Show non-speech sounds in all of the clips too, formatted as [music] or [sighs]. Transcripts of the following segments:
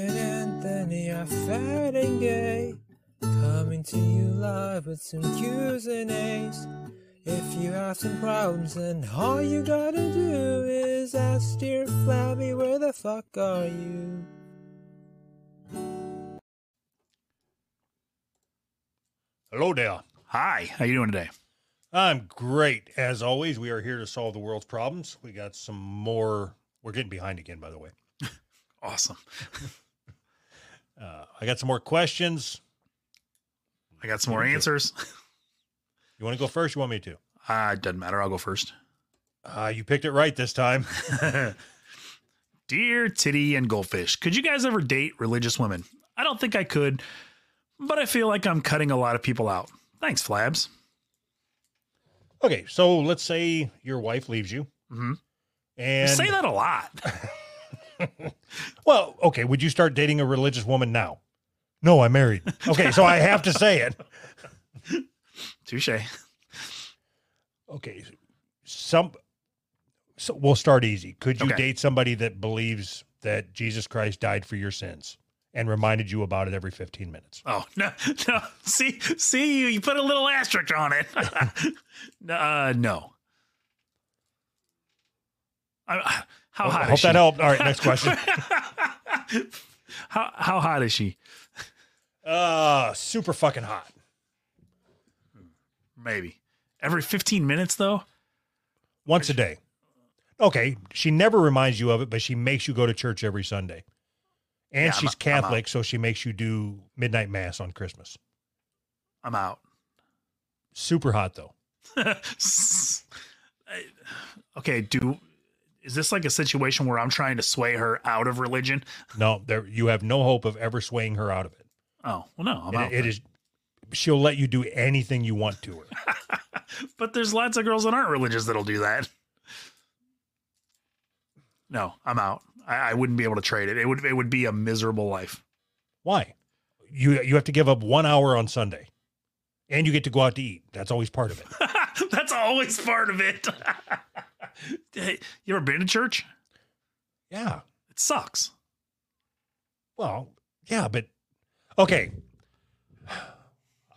and Anthony are fat and gay. Coming to you live with some Q's and A's. If you have some problems, then all you gotta do is ask dear Flabby, where the fuck are you? Hello there. Hi, how you doing today? I'm great. As always, we are here to solve the world's problems. We got some more. We're getting behind again, by the way. Awesome. Uh, I got some more questions. I got some more answers. [laughs] You want to go first? You want me to? Uh, doesn't matter. I'll go first. Uh, you picked it right this time. [laughs] Dear Titty and Goldfish, could you guys ever date religious women? I don't think I could, but I feel like I'm cutting a lot of people out. Thanks, Flabs. Okay, so let's say your wife leaves you, Mm-hmm. and You say that a lot. [laughs] well, okay. Would you start dating a religious woman now? No, I'm married. Okay, so I have to say it. Touche. Okay, some. So we'll start easy. Could you Okay. date somebody that believes that Jesus Christ died for your sins and reminded you about it every 15 minutes? Oh [laughs] no, no. See, see, you, you put a little asterisk on it. [laughs] uh, no. I, how hot I is hope she? that helped. All right, next question. [laughs] How how hot is she? Uh, super fucking hot. Maybe every 15 minutes though. Once a day. Okay, she never reminds you of it, but she makes you go to church every Sunday. And Yeah, I'm- she's I'm Catholic, so she makes you do midnight mass on Christmas. I'm out. Super hot though. [laughs] okay, do is this like a situation where I'm trying to sway her out of religion? [laughs] No, there you have no hope of ever swaying her out of it. Oh well, no, I'm It- out. it is she'll let you do anything you want to her. [laughs] but there's lots of girls that aren't religious that'll do that. No, I'm out. I, I wouldn't be able to trade it. It would it would be a miserable life. Why? You you have to give up one hour on Sunday. And you get to go out to eat. That's always part of it. [laughs] That's always part of it. [laughs] Hey, you ever been to church? Yeah. It sucks. Well, yeah, but okay.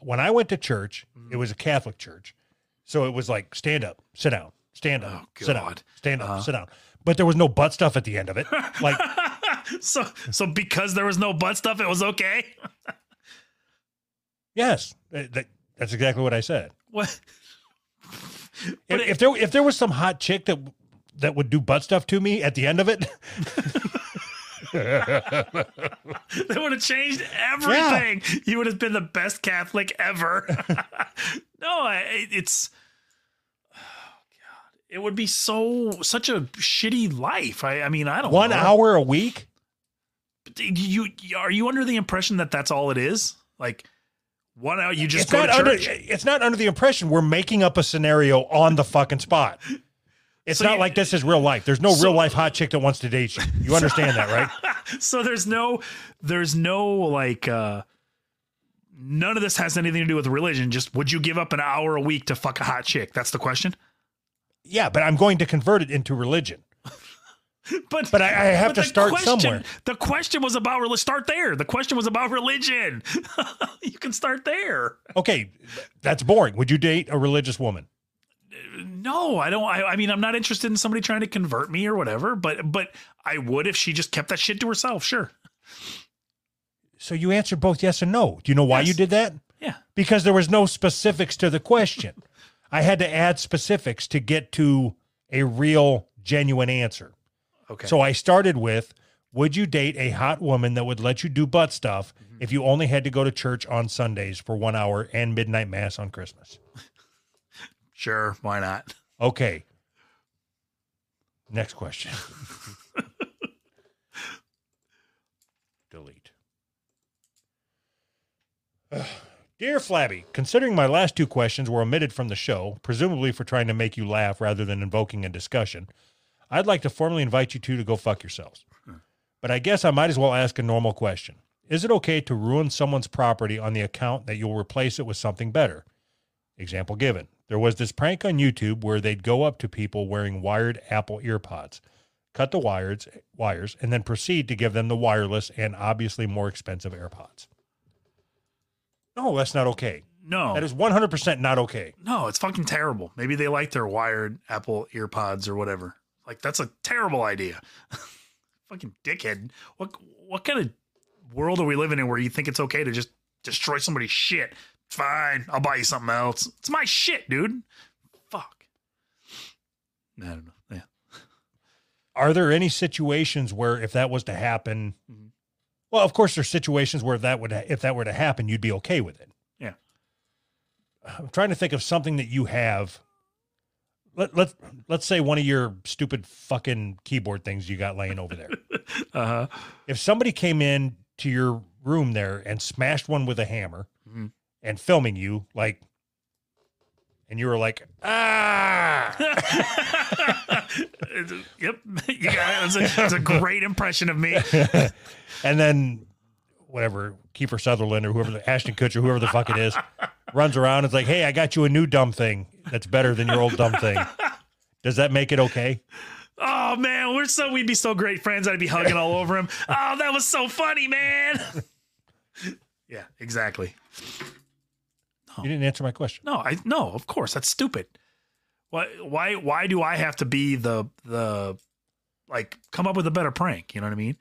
When I went to church, it was a Catholic church. So it was like stand up, sit down, stand up, Oh, sit down, God. stand up, Uh-huh. sit down. But there was no butt stuff at the end of it. [laughs] Like, so so because there was no butt stuff, it was okay. yes, that, that- that's exactly what I said. What? If, But it- if there if there was some hot chick that that would do butt stuff to me at the end of it, [laughs] That would have changed everything. You would have been the best Catholic ever. [laughs] no, I, it's oh god, it would be so such a shitty life. I, I mean, I don't know. one know. hour a week. You are you under the impression that that's all it is? Like one hour, you just it's go not to under. church. It's not under the impression we're making up a scenario on the fucking spot. It's So not you- like this is real life. There's no So- real life hot chick that wants to date you. You understand that, right? [laughs] so there's no there's no like uh none of this has anything to do with religion just would you give up an hour a week to fuck a hot chick that's the question Yeah, but I'm going to convert it into religion. [laughs] but But I, I have but to start question, somewhere. the question was about reli- start there the question was about religion [laughs] you can start there Okay, that's boring. Would you date a religious woman? no i don't I, I mean i'm not interested in somebody trying to convert me or whatever but but i would if she just kept that shit to herself sure So you answered both yes and no. Do you know why Yes. you did that? yeah Because there was no specifics to the question. I had to add specifics to get to a real, genuine answer. Okay So I started with Would you date a hot woman that would let you do butt stuff Mm-hmm. if you only had to go to church on Sundays for one hour and midnight mass on Christmas? [laughs] sure why not Okay. Next question. [laughs] Delete. [sighs] Dear Flabby, considering my last two questions were omitted from the show, presumably for trying to make you laugh rather than invoking a discussion, I'd like to formally invite you two to go fuck yourselves. But I guess I might as well ask a normal question. Is it okay to ruin someone's property on the account that you'll replace it with something better? Example given. There was this prank on YouTube where they'd go up to people wearing wired Apple earpods. cut the wires, wires, and then proceed to give them the wireless and obviously more expensive AirPods. No, that's not okay. No, That is 100% not okay. no, it's fucking terrible. Maybe they like their wired Apple earpods or whatever. Like that's a terrible idea. [laughs] fucking dickhead. What what kind of world are we living in where you think it's okay to just destroy somebody's shit? Fine, I'll buy you something else. It's my shit, dude. Fuck. I don't know. Yeah. Are there any situations where if that was to happen, Mhm. well, of course there's situations where if that would if that were to happen, you'd be okay with it. Yeah. I'm trying to think of something that you have. Let let let's say one of your stupid fucking keyboard things you got laying over there. [laughs] Uh huh. if somebody came in to your room there and smashed one with a hammer Mhm. and filming you like and you were like ah [laughs] yep, [laughs] you got it. It's a, it's a great impression of me. and then whatever Kiefer Sutherland or whoever the Ashton Kutcher whoever the fuck it is runs around and it's like hey I got you a new dumb thing that's better than your old dumb thing does that make it okay Oh man, we're so we'd be so great friends. I'd be hugging all over him. [laughs] Oh, that was so funny, man. [laughs] yeah, exactly. you didn't answer my question No, I no, of course that's stupid. Why why why do I have to be the the like come up with a better prank? You know what I mean?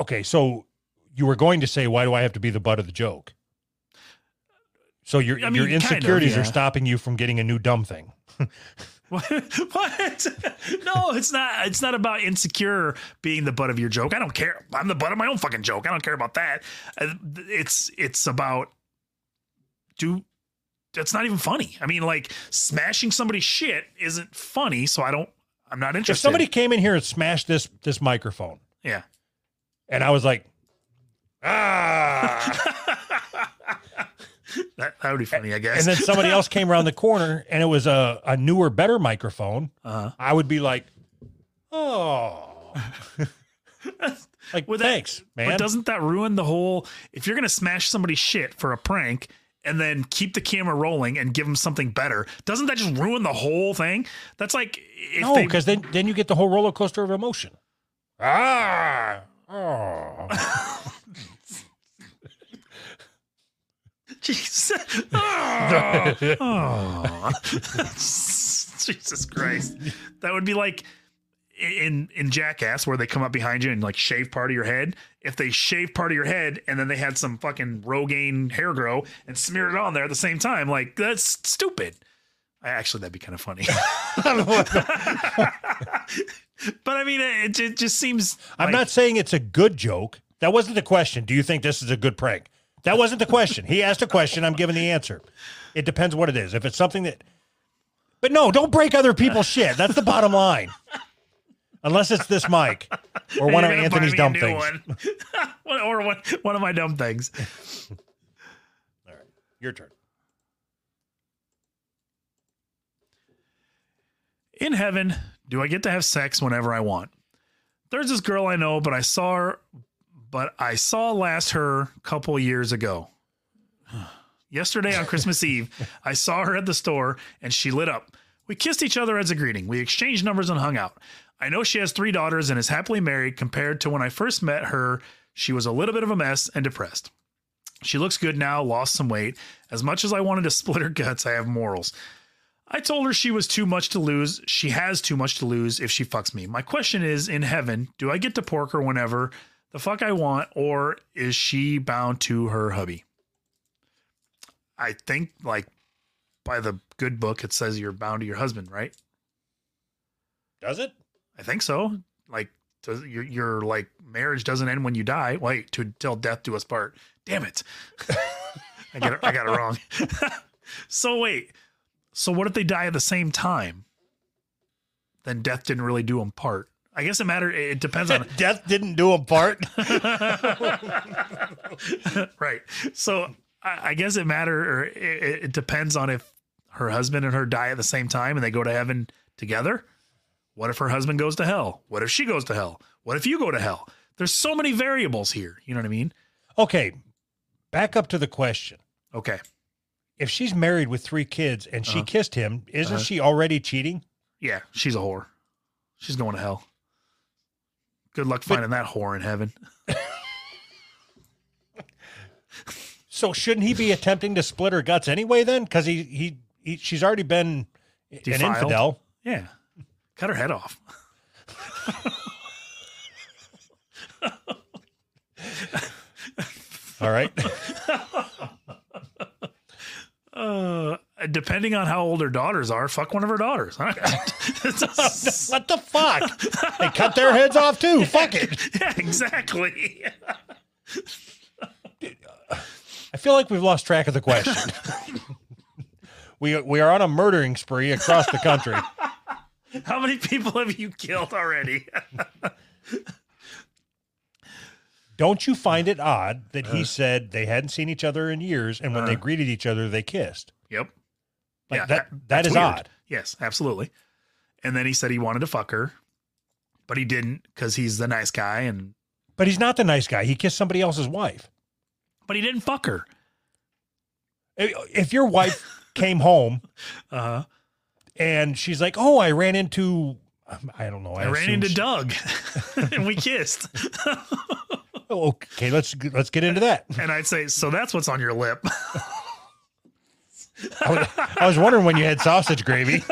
okay so you were going to say why do I have to be the butt of the joke so your I mean, your kind of, insecurities yeah. are stopping you from getting a new dumb thing [laughs] What? [laughs] what? No, it's not. It's not about insecure being the butt of your joke. I don't care. I'm the butt of my own fucking joke. I don't care about that. Uh, It's it's about do. That's not even funny. I mean, like smashing somebody's shit isn't funny. So I don't. I'm not interested. if somebody came in here and smashed this this microphone yeah. and I was like ah [laughs] [laughs] That, that would be funny, I guess. and then somebody else came around the corner and it was a, a newer better microphone uh, I would be like oh [laughs] like Would that- thanks man but doesn't that ruin the whole? If you're gonna smash somebody's shit for a prank and then keep the camera rolling and give them something better, doesn't that just ruin the whole thing? That's like if no because then then you get the whole roller coaster of emotion ah oh [laughs] Jesus. [laughs] Oh. Oh. [laughs] Jesus Christ. That would be like in in Jackass where they come up behind you and like shave part of your head. If they shave part of your head and then they had some fucking Rogaine hair grow and smeared it on there at the same time, like that's stupid. I- Actually, that'd be kind of funny. [laughs] but I mean, it, it just seems. I'm like- not saying it's a good joke. That wasn't the question. Do you think this is a good prank? That wasn't the question. He asked a question. I'm giving the answer. It depends what it is. If it's something that, but no, don't break other people's shit. That's the bottom line. Unless it's this mic or one of You're gonna buy Anthony's dumb things. [laughs] One- or one, one of my dumb things. [laughs] All right, your turn. In heaven, do I get to have sex whenever I want? There's this girl I know, but I saw her, but I saw last her a couple years ago. Yesterday on Christmas [laughs] Eve, I saw her at the store and she lit up. We kissed each other as a greeting. We exchanged numbers and hung out. I know she has three daughters and is happily married compared to when I first met her. She was a little bit of a mess and depressed. She looks good now, lost some weight. As much as I wanted to [laughs] split her guts, I have morals. I told her she was too much to lose. She has too much to lose if she fucks me. My question is in heaven, do I get to pork her whenever the fuck I want, or is she bound to her hubby? I think, like, by the good book, it says you're bound to your husband, right? Does it? I think so. Like, does, your, your like marriage doesn't end when you die. Wait, to till death do us part. Damn it! [laughs] I got it. I got it wrong. [laughs] so wait. So what if they die at the same time? Then death didn't really do them part. I guess it matter. It depends on [laughs] Death didn't do a part. [laughs] right. So I, I guess it matter, or it, it depends on if her husband and her die at the same time and they go to heaven together. What if her husband goes to hell? What if she goes to hell? What if you go to hell? There's so many variables here. You know what I mean? Okay, back up to the question. Okay. If she's married with three kids and she Uh-huh. kissed him, isn't Uh-huh. she already cheating? Yeah, she's a whore. She's going to hell. Good luck finding that whore in heaven. [laughs] So shouldn't he be attempting to split her guts anyway? Then, because he, he he she's already been an infidel. Yeah. Cut her head off. [laughs] All right. [laughs] Uh, depending on how old her daughters are, fuck one of her daughters. [laughs] [laughs] [laughs] what the fuck? They cut their heads off too. Fuck it. yeah, exactly. I feel like we've lost track of the question. we we are on a murdering spree across the country. How many people have you killed already? Don't you find it odd that Uh. he said they hadn't seen each other in years, and when they Uh. greeted each other, they kissed? yep. Like Yeah, that. that- That that's weird. odd. Yes, absolutely. And then he said he wanted to fuck her, but he didn't because he's the nice guy. And But he's not the nice guy. He kissed somebody else's wife. but he didn't fuck her. If your wife [laughs] came home Uh huh. and she's like, "Oh, I ran into." I don't know. I, ran into she- Doug, [laughs] and we [laughs] kissed. Oh, Okay, let's let's get into that. and I'd say, so that's what's on your lip. I was, I was wondering when you had sausage gravy.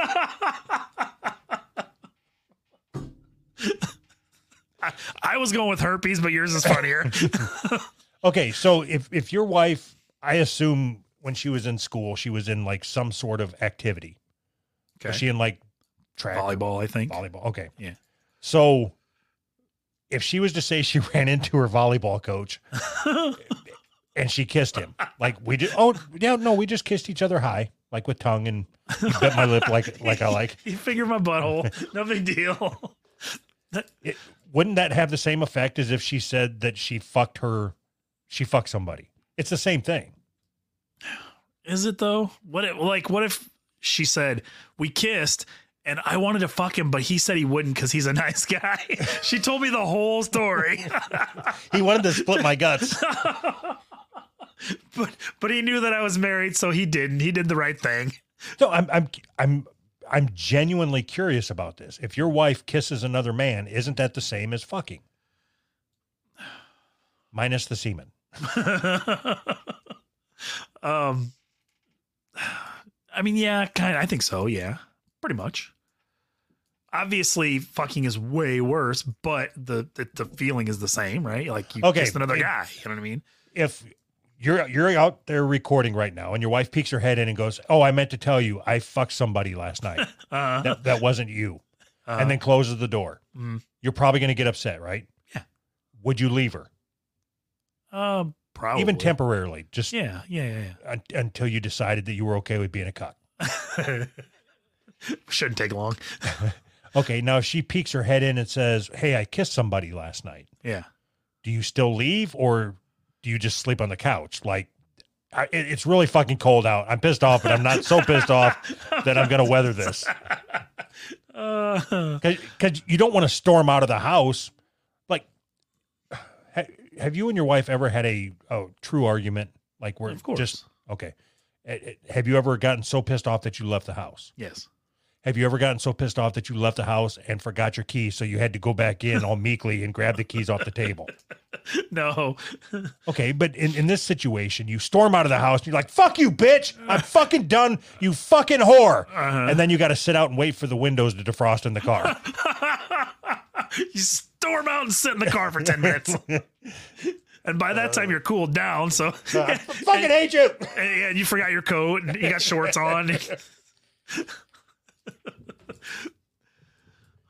I was going with herpes, but yours is funnier. [laughs] Okay, so if if your wife, I assume when she was in school, she was in like some sort of activity. Was Okay. she in like track, Volleyball, I think. volleyball? Okay, Yeah. So if she was to say she [laughs] ran into her volleyball coach [laughs] and she kissed him, like we just, oh yeah, no, we just kissed each other high, like with tongue, and he bit my lip like like I like. [laughs] You figure my butthole. No big deal. It, wouldn't that have the same effect as if she said that she fucked her, she fucked somebody? It's the same thing. Is it though? What if, like what if she said we kissed and I wanted to fuck him, but he said he wouldn't because he's a [laughs] nice guy. she told me the whole story, [laughs] He wanted to split my guts. [laughs] but but he knew that I was married, so he didn't. He did the right thing. No, I'm I'm I'm I'm genuinely curious about this. If your wife kisses another man, isn't that the same as fucking? [sighs] Minus the semen. [laughs] um, [sighs] I mean, yeah, kind. of, I think so. Yeah, pretty much. Obviously, fucking is way worse, but the the, the feeling is the same, right? Like you Okay, kissed another it- guy. You know what I mean? If you're you're out there recording right now and your wife peeks her head in and goes, "Oh, I meant to tell you, I fucked somebody last night. [laughs] Uh, that that wasn't you." uh, and then closes the door. Mm. You're probably going to get upset, right? Yeah. Would you leave her? uh, probably Even temporarily, just Yeah, yeah, un- until you decided that you were okay with being a cuck. [laughs] Shouldn't take long. [laughs] Okay, now if she peeks her head in and says, "Hey, I kissed somebody last night," Yeah. do you still leave or do you just sleep on the couch? Like, I, it- it's really fucking cold out. I'm pissed off, but I'm not so pissed off that I'm going to weather this Uh, because you don't want to storm out of the house. Like, ha- have you and your wife ever had a, a true argument? Like, where Of course. just okay. Eh, eh, Have you ever gotten so pissed off that you left the house? yes. Have you ever gotten so pissed off that you left the house and forgot your keys, so you had to go back in all meekly and grab the keys off the table? [laughs] No. Okay, but in, in this situation, you storm out of the house and you're like, fuck you, bitch. I'm [laughs] fucking done, you fucking whore. Uh-huh. And then you got to sit out and wait for the windows to defrost in the car. [laughs] you storm out and sit in the car for 10 minutes. And by that time, you're cooled down. So, I fucking hate you. and you forgot your coat and you got shorts on. [sighs]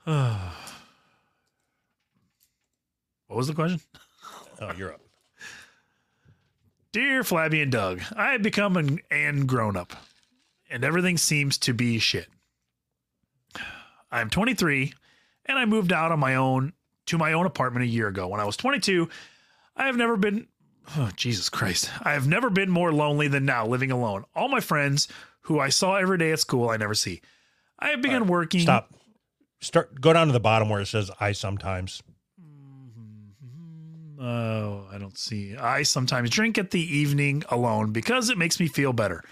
[sighs] what was the question? Oh, you're up. Dear Flabby and Doug, I have become an and grown up, and everything seems to be shit. I'm 23, and I moved out on my own to my own apartment a year ago. When I was 22, I have never been. Oh, Jesus Christ. I have never been more lonely than now living alone. All my friends who I saw every day at school, I never see. I have begun working. Stop. Start. Go down to the bottom where it says "I sometimes." Oh, I don't see. I sometimes drink at the evening alone because it makes me feel better.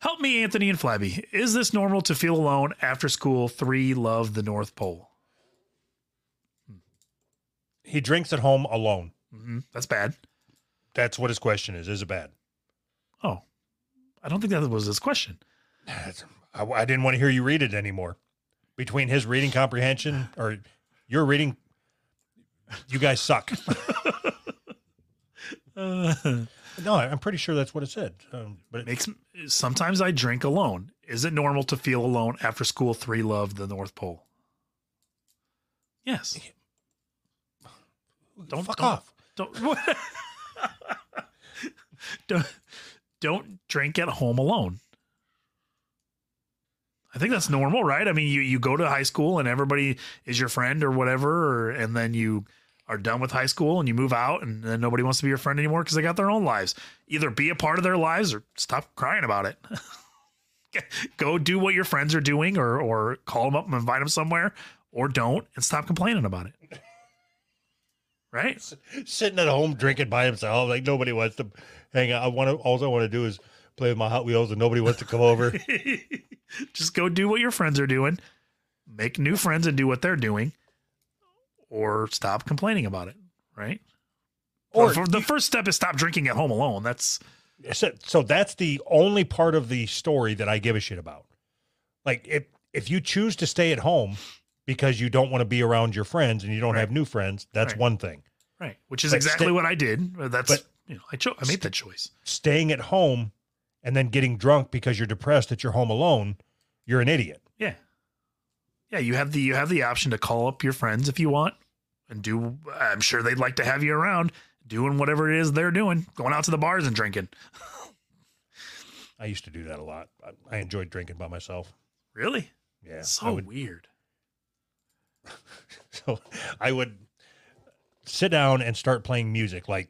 Help me, Anthony and Flabby. Is this normal to feel alone after school? Three love the North Pole. he drinks at home alone. hmm That's bad. That's what his question is. Is it bad? Oh, I don't think that was his question. I, I didn't want to hear you read it anymore. Between his reading comprehension or your reading, you guys suck. [laughs] Uh, [laughs] no, I'm pretty sure that's what it said. Um, but it, makes sometimes I drink alone. Is it normal to feel alone after school? Three love the North Pole. Yes. [sighs] Don't fuck don't, off. Don't [laughs] don't don't drink at home alone. I think that's normal, right? I mean, you you go to high school and everybody is your friend or whatever, or, and then you are done with high school and you move out and then nobody wants to be your friend anymore because they got their own lives. Either be a part of their lives or stop crying about it. [laughs] go do what your friends are doing or or call them up and invite them somewhere or don't and stop complaining about it. Right? Sitting at home drinking by himself, like nobody wants to hang out. I want to. All I want to do is play with my Hot Wheels, and nobody wants to come over. [laughs] Just go do what your friends are doing, make new friends and do what they're doing, or stop complaining about it. Right? Or the first step is stop drinking at home alone. That's so, so that's the only part of the story that I give a shit about. Like if if you choose to stay at home because you don't want to be around your friends and you don't Right. have new friends, that's Right. one thing. right, which is But exactly sti- what I did. That's but- you know I cho- I made that choice. Staying at home and then getting drunk because you're depressed that you're home alone, you're an idiot. Yeah. You have the you have the option to call up your friends if you want and do. I'm sure they'd like to have you around doing whatever it is they're doing, going out to the bars and drinking. [laughs] I used to do that a lot. I, I enjoyed drinking by myself. Really? Yeah. So would, [laughs] weird. so I would sit down and start playing music like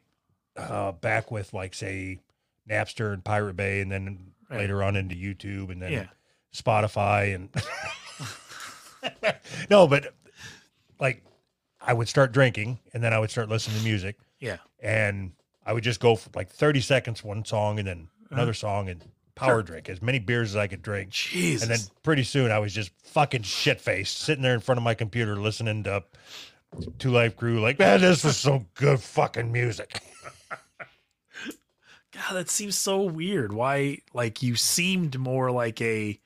uh, back with like say Napster and Pirate Bay and then Right. later on into YouTube and then Yeah. Spotify and [laughs] [laughs] no, but like I would start drinking and then I would start listening to music Yeah. and I would just go for like 30 seconds one song and then uh-huh. another song and power Sure. drink as many beers as I could drink. Jesus. And then pretty soon I was just fucking shit faced sitting there in front of my computer listening to 2 Live Crew, like, man, this was some good fucking music. [laughs] God, that seems so weird. Why, like, you seemed more like a.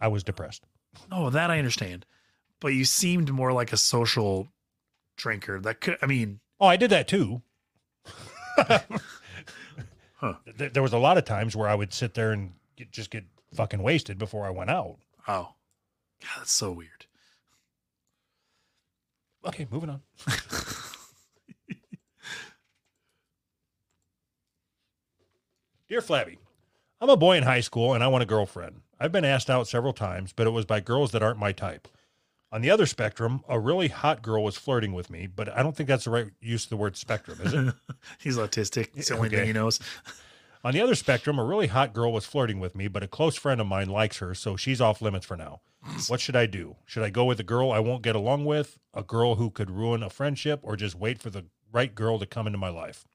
I was depressed. Oh, that I understand. But you seemed more like a social drinker. That could, I mean, Oh, I did that too. [laughs] Huh. There was a lot of times where I would sit there and get, just get fucking wasted before I went out. oh, God, that's so weird. Okay, moving on. [laughs] Dear Flabby, I'm a boy in high school and I want a girlfriend. I've been asked out several times, but it was by girls that aren't my type. On the other spectrum, a really hot girl was flirting with me, but I don't think that's the right use of the word spectrum, is it? [laughs] He's autistic. It's the only Okay. thing he knows. [laughs] On the other spectrum, a really hot girl was flirting with me, but a close friend of mine likes her, so she's off limits for now. [laughs] What should I do? Should I go with a girl I won't get along with, a girl who could ruin a friendship, or just wait for the right girl to come into my life?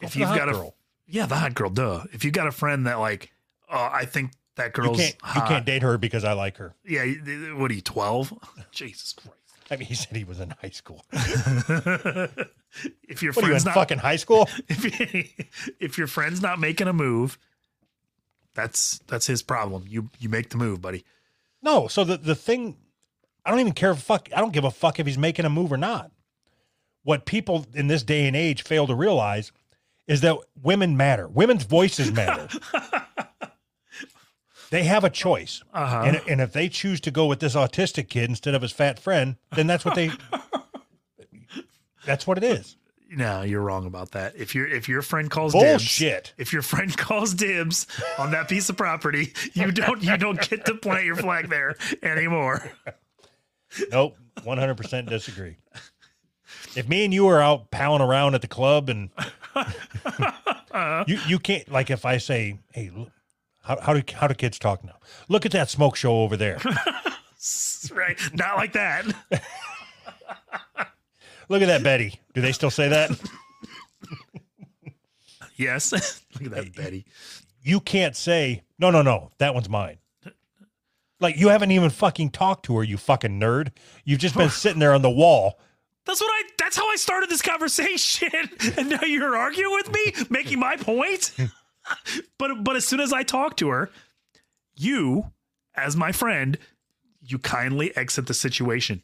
Go If you've hot got a- girl. Yeah, the hot girl, duh. If you got a friend that, like, oh, I think that you girl's can't you can't date her because I like her. Yeah, what are you, 12? [laughs] Jesus Christ. I mean, he said he was in high school. [laughs] if your What are you friend's not fucking high school? [laughs] if, if your friend's not making a move, that's that's his problem. You you make the move, buddy. No. So the the thing, I don't even care. If fuck, I don't give a fuck if he's making a move or not. What people in this day and age fail to realize is that women matter. Women's voices matter. They have a choice, Uh-huh. and and if they choose to go with this autistic kid instead of his fat friend, then that's what they. [laughs] that's what it is. no, you're wrong about that. If your if your friend calls dibs, Bullshit. if your friend [laughs] calls dibs on that piece of property, you don't you don't get to plant your flag there anymore. Nope, one hundred percent disagree. If me and you are out palling around at the club and [laughs] you you can't like if I say, hey, look, how how do how do kids talk now? Look at that smoke show over there. [laughs] right? Not like that. Look at that Betty. Do they still say that? Yes. [laughs] Look at that, Betty. You can't say no, no, no. That one's mine. Like you haven't even fucking talked to her, you fucking nerd. You've just been [laughs] sitting there on the wall That's what I. That's how I started this conversation, and now you're arguing with me, making my point. But but as soon as I talk to her, you, as my friend, you kindly exit the situation,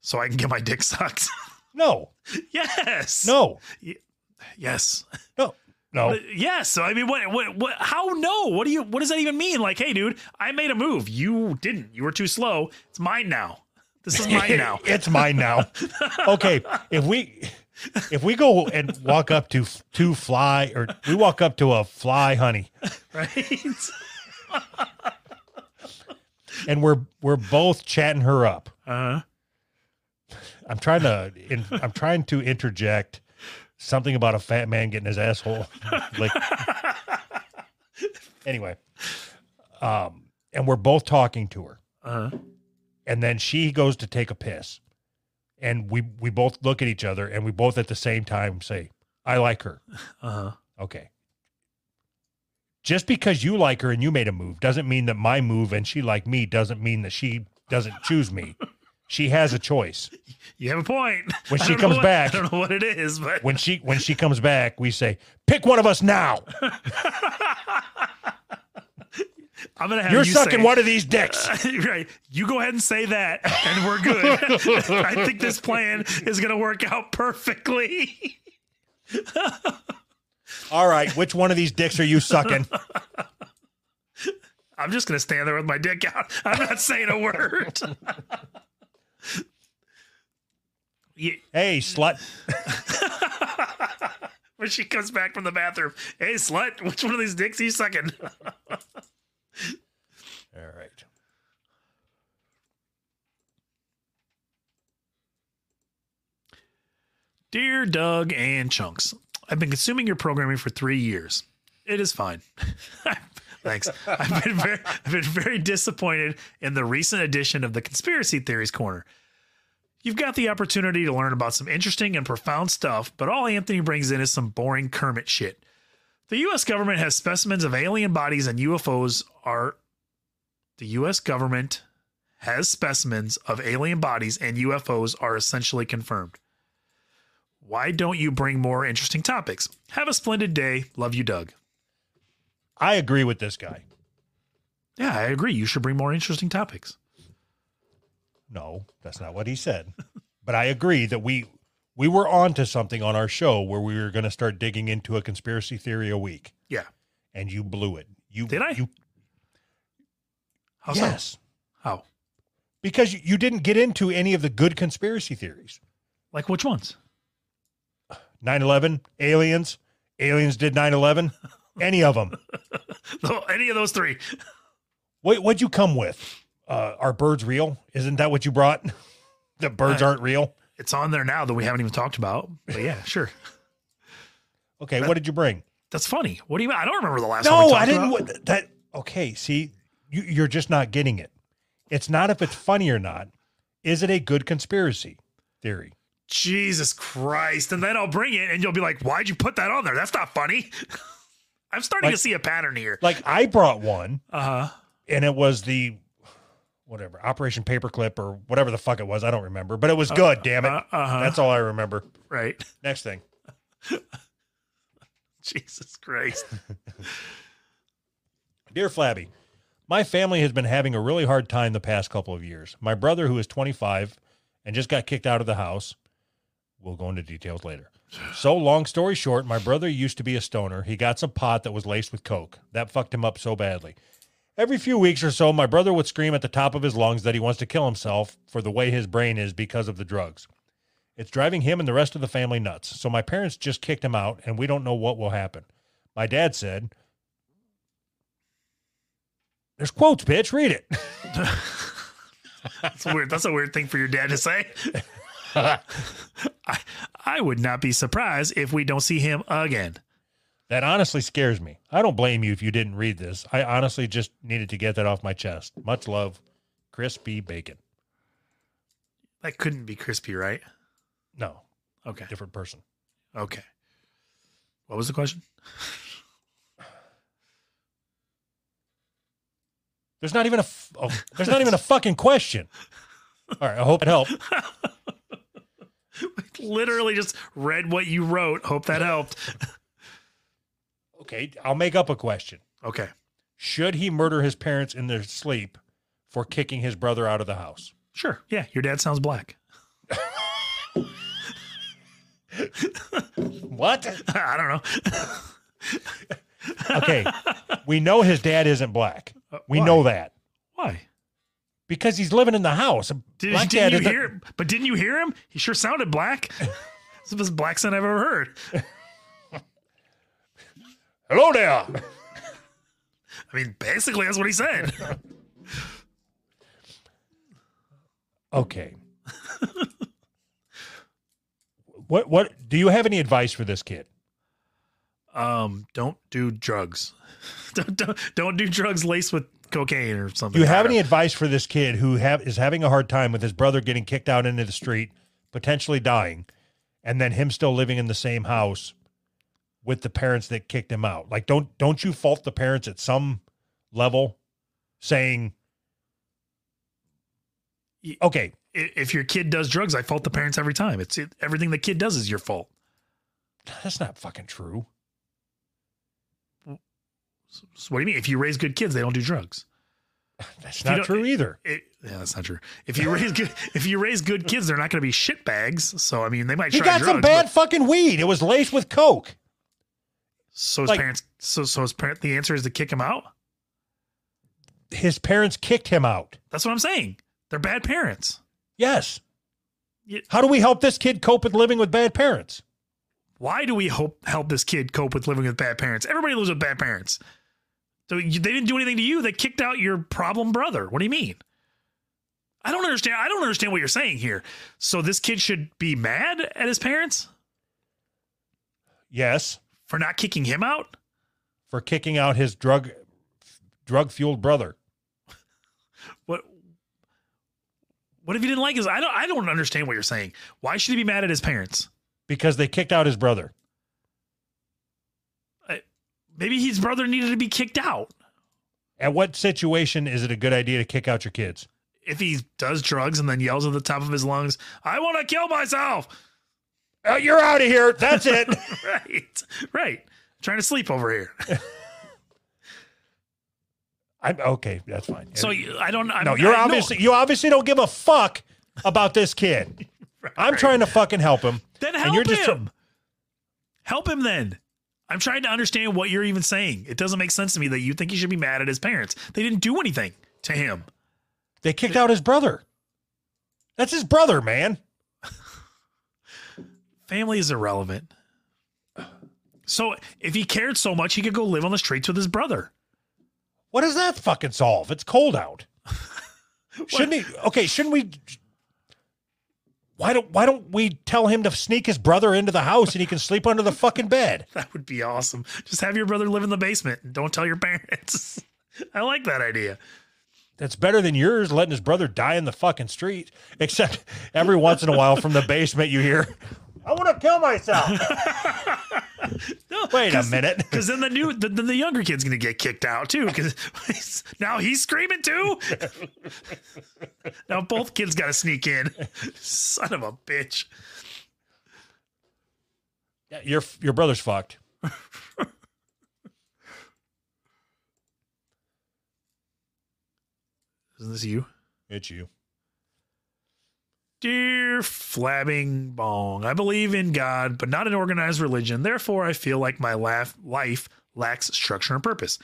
so I can get my dick sucked. [laughs] No, yes. no, Yes. no, no. Yes. So I mean, what, what, what? How no? What do you? What does that even mean? Like, hey, dude, I made a move. You didn't. You were too slow. It's mine now. This is mine [laughs] now. it's mine now. [laughs] Okay, if we if we go and walk up to to fly or we walk up to a fly honey right. [laughs] and we're we're both chatting her up. Uh, I'm trying to in, I'm trying to interject something about a fat man getting his asshole like anyway. Um and we're both talking to her. uh, and then she goes to take a piss and we we both look at each other and we both at the same time say i like her. [laughs] Uh. okay. Just because you like her and you made a move doesn't mean that my move and she like me doesn't mean that she doesn't choose me. She has a choice. You have a point. When she comes what- back- I don't know what it is, but when she when she comes back we say pick one of us now [laughs] I'm gonna have you're you sucking say, one of these dicks [laughs] right. You go ahead and say that, and we're good. [laughs] I think this plan is gonna work out perfectly. [laughs] all right which one of these dicks are you sucking I'm just gonna stand there with my dick out. I'm not saying a word. Yeah, hey slut when she comes back from the bathroom, hey slut, which one of these dicks are you sucking? [laughs] all right Dear Doug and Chunks, I've been consuming your programming for three years. It is fine. [laughs] Thanks. I've been very, I've been very disappointed in the recent edition of the Conspiracy Theories Corner. You've got the opportunity to learn about some interesting and profound stuff, but all Anthony brings in is some boring Kermit shit. The U.S. government has specimens of alien bodies and UFOs are. The U.S. government has specimens of alien bodies and UFOs are essentially confirmed. Why don't you bring more interesting topics? Have a splendid day. Love you, Doug. i agree with this guy Yeah, I agree. You should bring more interesting topics. No, that's not what he said. [laughs] but I agree that we we were on to something on our show where we were going to start digging into a conspiracy theory a week, Yeah. and you blew it. You Did I? You, How so? yes, How? because you, you didn't get into any of the good conspiracy theories. Like which ones? 9/11, aliens, aliens did 9/11, [laughs] any of them. Any of those three. What what'd you come with? Uh, are birds real? Isn't that what you brought? [laughs] the birds I- aren't real. It's on there now that we haven't even talked about. But yeah, [laughs] sure. Okay, what did you bring? That's funny. What do you mean? I don't remember the last No, I didn't. That okay? See, you, you're just not getting it. It's not if it's funny or not. Is it a good conspiracy theory? Jesus Christ. And then I'll bring it and you'll be like, why'd you put that on there? That's not funny. [laughs] I'm starting Like- to see a pattern here. Like I brought one, Uh huh. and it was the whatever Operation Paperclip or whatever the fuck it was. I don't remember, but it was good. damn it, Uh huh. that's all I remember. right. Next thing, [laughs] Jesus Christ. [laughs] dear Flabby, my family has been having a really hard time the past couple of years. My brother, who is 25 and just got kicked out of the house, we'll go into details later. So, long story short, my brother used to be a stoner. He got some pot that was laced with coke. That fucked him up so badly. Every few weeks or so, my brother would scream at the top of his lungs that he wants to kill himself for the way his brain is because of the drugs. It's driving him and the rest of the family nuts. So, my parents just kicked him out, and we don't know what will happen. My dad said, There's quotes, bitch. Read it. [laughs] That's weird. That's a weird thing for your dad to say. [laughs] [laughs] I, I would not be surprised if we don't see him again. That honestly scares me. I don't blame you if you didn't read this. I honestly just needed to get that off my chest. Much love, Crispy Bacon. That couldn't be crispy, right? No, Okay. different person. Okay. What was the question? [sighs] There's not even a f- oh, there's not even a fucking question. All right, I hope it helped. [laughs] literally just read what you wrote. Hope that helped. [laughs] Okay, I'll make up a question. Okay. Should he murder his parents in their sleep for kicking his brother out of the house? Sure. Yeah. Your dad sounds black. [laughs] What? I don't know. [laughs] Okay, we know his dad isn't black. Uh, we why? know that Why? because he's living in the house. Did, black didn't dad you isn't- hear? But didn't you hear him? He sure sounded black. [laughs] It's the best black son I've ever heard. Hello there. [laughs] I mean, basically, that's what he said. Okay. what what do you have any advice for this kid? Um, don't do drugs. [laughs] don't, don't don't do drugs laced with cocaine or something. Do you have any advice for this kid who have is having a hard time with his brother getting kicked out into the street, potentially dying, and then him still living in the same house with the parents that kicked him out? Like don't don't you fault the parents at some level saying Okay, If your kid does drugs, I fault the parents every time. It's it, everything the kid does is your fault. that's not fucking true. So what do you mean? If you raise good kids, they don't do drugs. That's If not true either. It, yeah, that's not true. If you raise good, if you raise good kids, they're not going to be shit bags. So I mean, they might He got drugs. some bad but- fucking weed. It was laced with coke. So his like- parents. So so his parent. The answer is to kick him out. His parents kicked him out. That's what I'm saying. They're bad parents. Yes. Yeah. How do we help this kid cope with living with bad parents? Why do we hope help this kid cope with living with bad parents? Everybody lives with bad parents. So they didn't do anything to you. They kicked out your problem brother. What do you mean? I don't understand. I don't understand what you're saying here. So this kid should be mad at his parents Yes, for not kicking him out. for kicking out his drug drug fueled brother. [laughs] What? What if he didn't like his? I don't. I don't understand what you're saying. Why should he be mad at his parents? because they kicked out his brother. Maybe his brother needed to be kicked out. At what situation is it a good idea to kick out your kids? If he does drugs and then yells at the top of his lungs, "I want to kill myself!" Oh, you're out of here. That's it. [laughs] right, right. trying to sleep over here. [laughs] I'm okay. That's fine. So you- I don't. I'm, no, you're I know- obviously you obviously don't give a fuck about this kid. [laughs] I'm trying to fucking help him. Then and help you're just tr- him. help him then. I'm trying to understand what you're even saying. It doesn't make sense to me that you think he should be mad at his parents. They didn't do anything to him. They kicked out his brother. That's his brother, man. Family is irrelevant. So if he cared so much, he could go live on the streets with his brother. What does that fucking solve? It's cold out. [laughs] shouldn't he? Okay, shouldn't we? Why don't Why don't we tell him to sneak his brother into the house and he can sleep under the fucking bed? [laughs] That would be awesome. Just have your brother live in the basement and don't tell your parents. [laughs] I like that idea. That's better than yours letting his brother die in the fucking street. Except every once in a while from the basement you hear, "I want to kill myself." [laughs] No, Wait a minute. Because then the new, the, the younger kid's gonna get kicked out too. Because [laughs] now he's screaming too. now both kids got to sneak in. Son of a bitch. Yeah, your your brother's fucked. [laughs] Isn't this you? It's you. Dear Flabbing Bong, I believe in God, but not an organized religion. Therefore, I feel like my laugh, life lacks structure and purpose.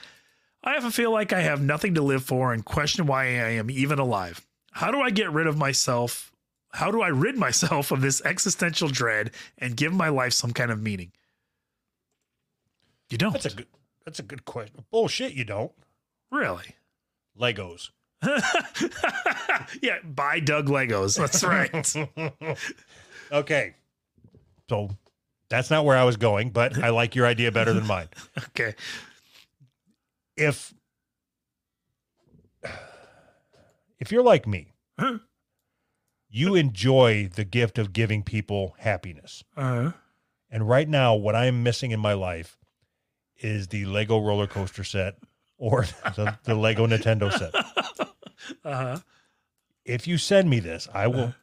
I often feel like I have nothing to live for and question why I am even alive. How do I get rid of myself? How do I rid myself of this existential dread and give my life some kind of meaning? You don't. That's a good. That's a good question. Bullshit. You don't. really. Legos. [laughs] yeah, buy Doug Legos. That's right. [laughs] Okay. So that's not where I was going, but I like your idea better than mine. [laughs] okay. If [sighs] if you're like me, Huh? you enjoy the gift of giving people happiness. Uh, And right now, what I'm missing in my life is the Lego roller coaster set or the, the Lego Nintendo set. Uh-huh. If you send me this, I will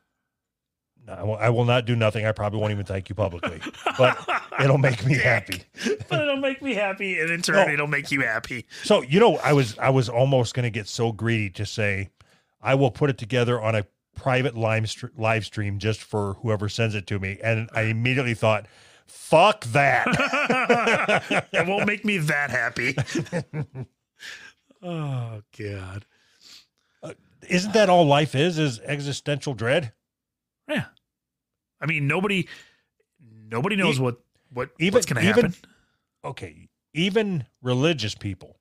No, I will, I will not do nothing. I probably won't even thank you publicly, but [laughs] it'll make me happy. [laughs] but it'll make me happy, and in turn, No. it'll make you happy. So you know, I was I was almost going to get so greedy to say, I will put it together on a private live str- live stream just for whoever sends it to me, and I immediately thought, fuck that. [laughs] it won't make me that happy. oh God. Isn't that all life is? Is existential dread? Yeah. I mean, nobody, nobody knows E- what what even- what's going to even- happen. okay, even religious people,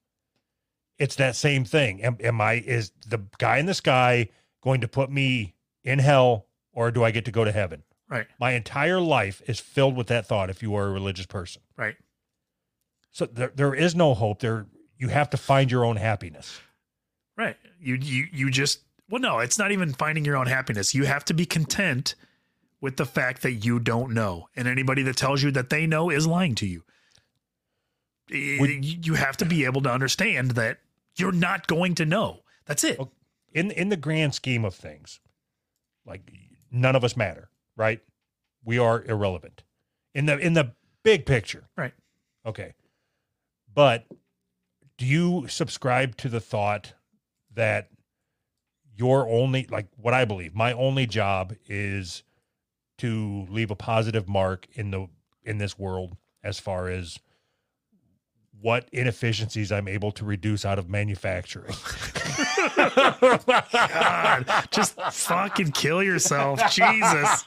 it's that same thing. Am, am I is the guy in the sky going to put me in hell, or do I get to go to heaven? Right. My entire life is filled with that thought. If you are a religious person, Right. so there there is no hope. There you have to find your own happiness. You you you just well, no, it's not even finding your own happiness. You have to be content with the fact that you don't know, and anybody that tells you that they know is lying to you. Eh, Would- you have to be able to understand that you're not going to know. That's it. In in the grand scheme of things, like none of us matter, right? We are irrelevant in the in the big picture. Right. Okay. But do you subscribe to the thought that your only like what I believe, my only job is to leave a positive mark in the in this world as far as what inefficiencies I'm able to reduce out of manufacturing. [laughs] God, just fucking kill yourself. Jesus.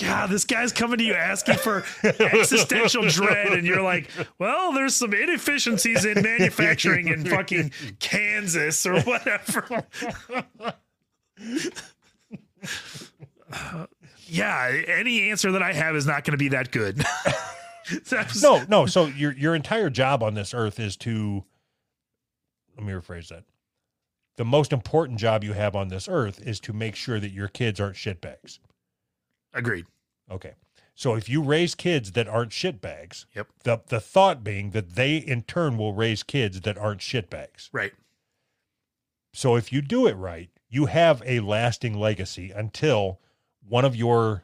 God, this guy's coming to you asking for existential dread, and you're like, well, there's some inefficiencies in manufacturing in fucking Kansas or whatever. Uh, yeah, any answer that I have is not going to be that good. [laughs] No, no. So your your entire job on this earth is to let me rephrase that. The most important job you have on this earth is to make sure that your kids aren't shitbags. Agreed. Okay. So if you raise kids that aren't shitbags, Yep. the the thought being that they in turn will raise kids that aren't shitbags. Right. So if you do it right, you have a lasting legacy until one of your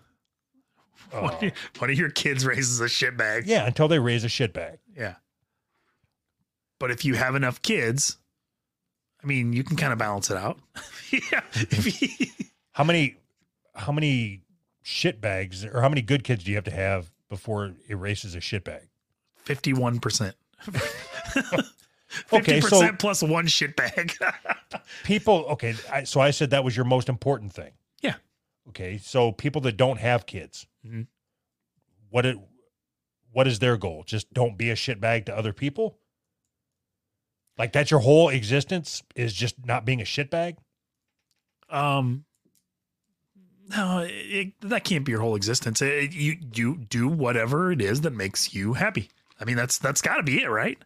uh, [laughs] One, of your, one of your kids raises a shitbag. yeah, until they raise a shitbag. Yeah. But if you have enough kids, I mean, you can kind of balance it out. [laughs] yeah. How many how many shit bags or how many good kids do you have to have before it races a shit bag? 51%. 50% [laughs] Okay, so plus one shitbag. [laughs] people okay, I, so I said that was your most important thing. Yeah. Okay, so people that don't have kids, Mhm. what it what is their goal? Just don't be a shit bag to other people? Like that's your whole existence is just not being a shitbag? um, no, it, that can't be your whole existence. It- you you do whatever it is that makes you happy. I mean, that's that's got to be it, right?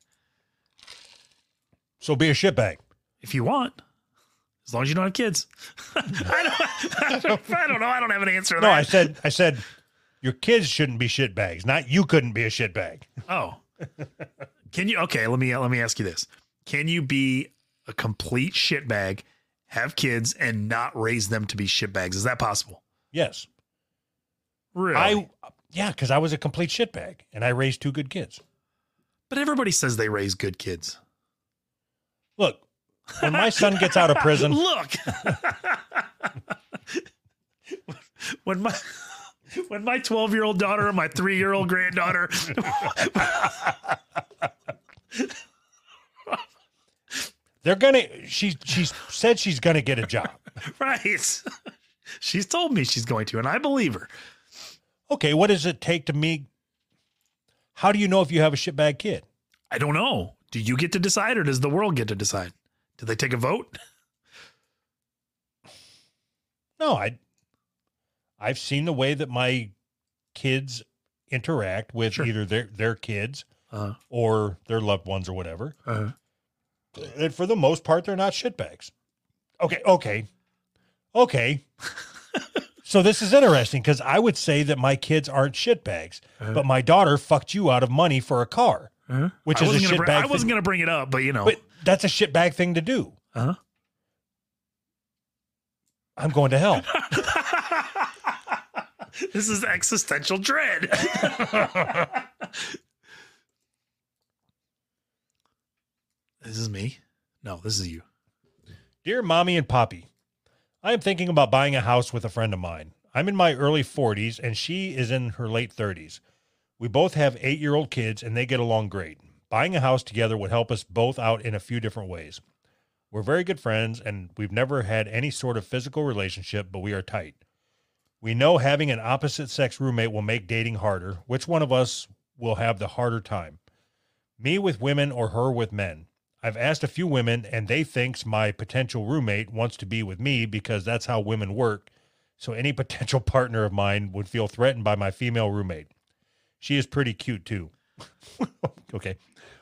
So be a shitbag. If you want, as long as you don't have kids. [laughs] I, don't, I, don't, I don't know. I don't have an answer to No, that. I said I said your kids shouldn't be shitbags. Not you couldn't be a shitbag. Oh, can you? Okay, let me let me ask you this: Can you be a complete shitbag, have kids, and not raise them to be shitbags? Is that possible? Yes. Really? I yeah, because I was a complete shitbag and I raised two good kids. but everybody says they raise good kids. Look, when my son gets out of [laughs] prison, Look, [laughs] when my when my twelve year old daughter and my three year old granddaughter [laughs] they're gonna she she said she's gonna get a job. [laughs] right, she's told me she's going to, and I believe her. Okay, what does it take to me? How do you know if you have a shitbag kid? I don't know. Do you get to decide, or does the world get to decide? Do they take a vote? No, I I've seen the way that my kids interact with Sure. either their their kids Uh, or their loved ones or whatever. uh, And for the most part, they're not shitbags. Okay, okay, okay. [laughs] so this is interesting because I would say that my kids aren't shitbags, Uh-huh. but my daughter fucked you out of money for a car, uh, which I is a wasn't gonna bring, I wasn't going to bring it up, but you know, But that's a shitbag thing to do. uh, I'm going to hell. [laughs] this is existential dread. [laughs] this is me. No, this is you. Dear Mommy and Poppy, I am thinking about buying a house with a friend of mine. I'm in my early 40s and she is in her late 30s. We both have eight year old kids and they get along great. Buying a house together would help us both out in a few different ways. We're very good friends and we've never had any sort of physical relationship, but we are tight. We know having an opposite sex roommate will make dating harder. Which one of us will have the harder time? Me with women or her with men? I've asked a few women and they thinks my potential roommate wants to be with me because that's how women work. So any [laughs] potential partner of mine would feel threatened by my female roommate. She is pretty cute too. [laughs] okay.